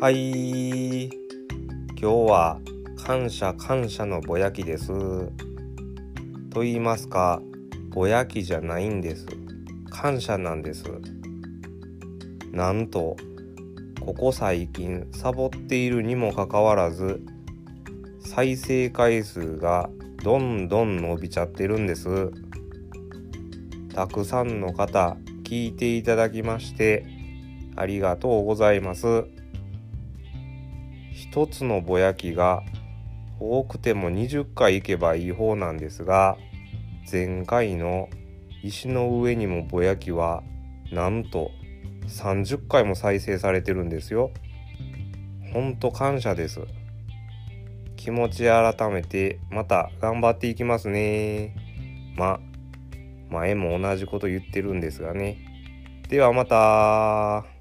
はい。今日は感謝感謝のぼやきです。と言いますかぼやきじゃないんです。感謝なんです。なんとここ最近サボっているにもかかわらず再生回数がどんどん伸びちゃってるんです。たくさんの方聞いていただきましてありがとうございます。一つのぼやきが多くても20回行けばいい方なんですが前回の石の上にもぼやきはなんと30回も再生されてるんですよ。ほんと感謝です。気持ち改めてまた頑張っていきますね。ま前も同じこと言ってるんですがね。ではまた。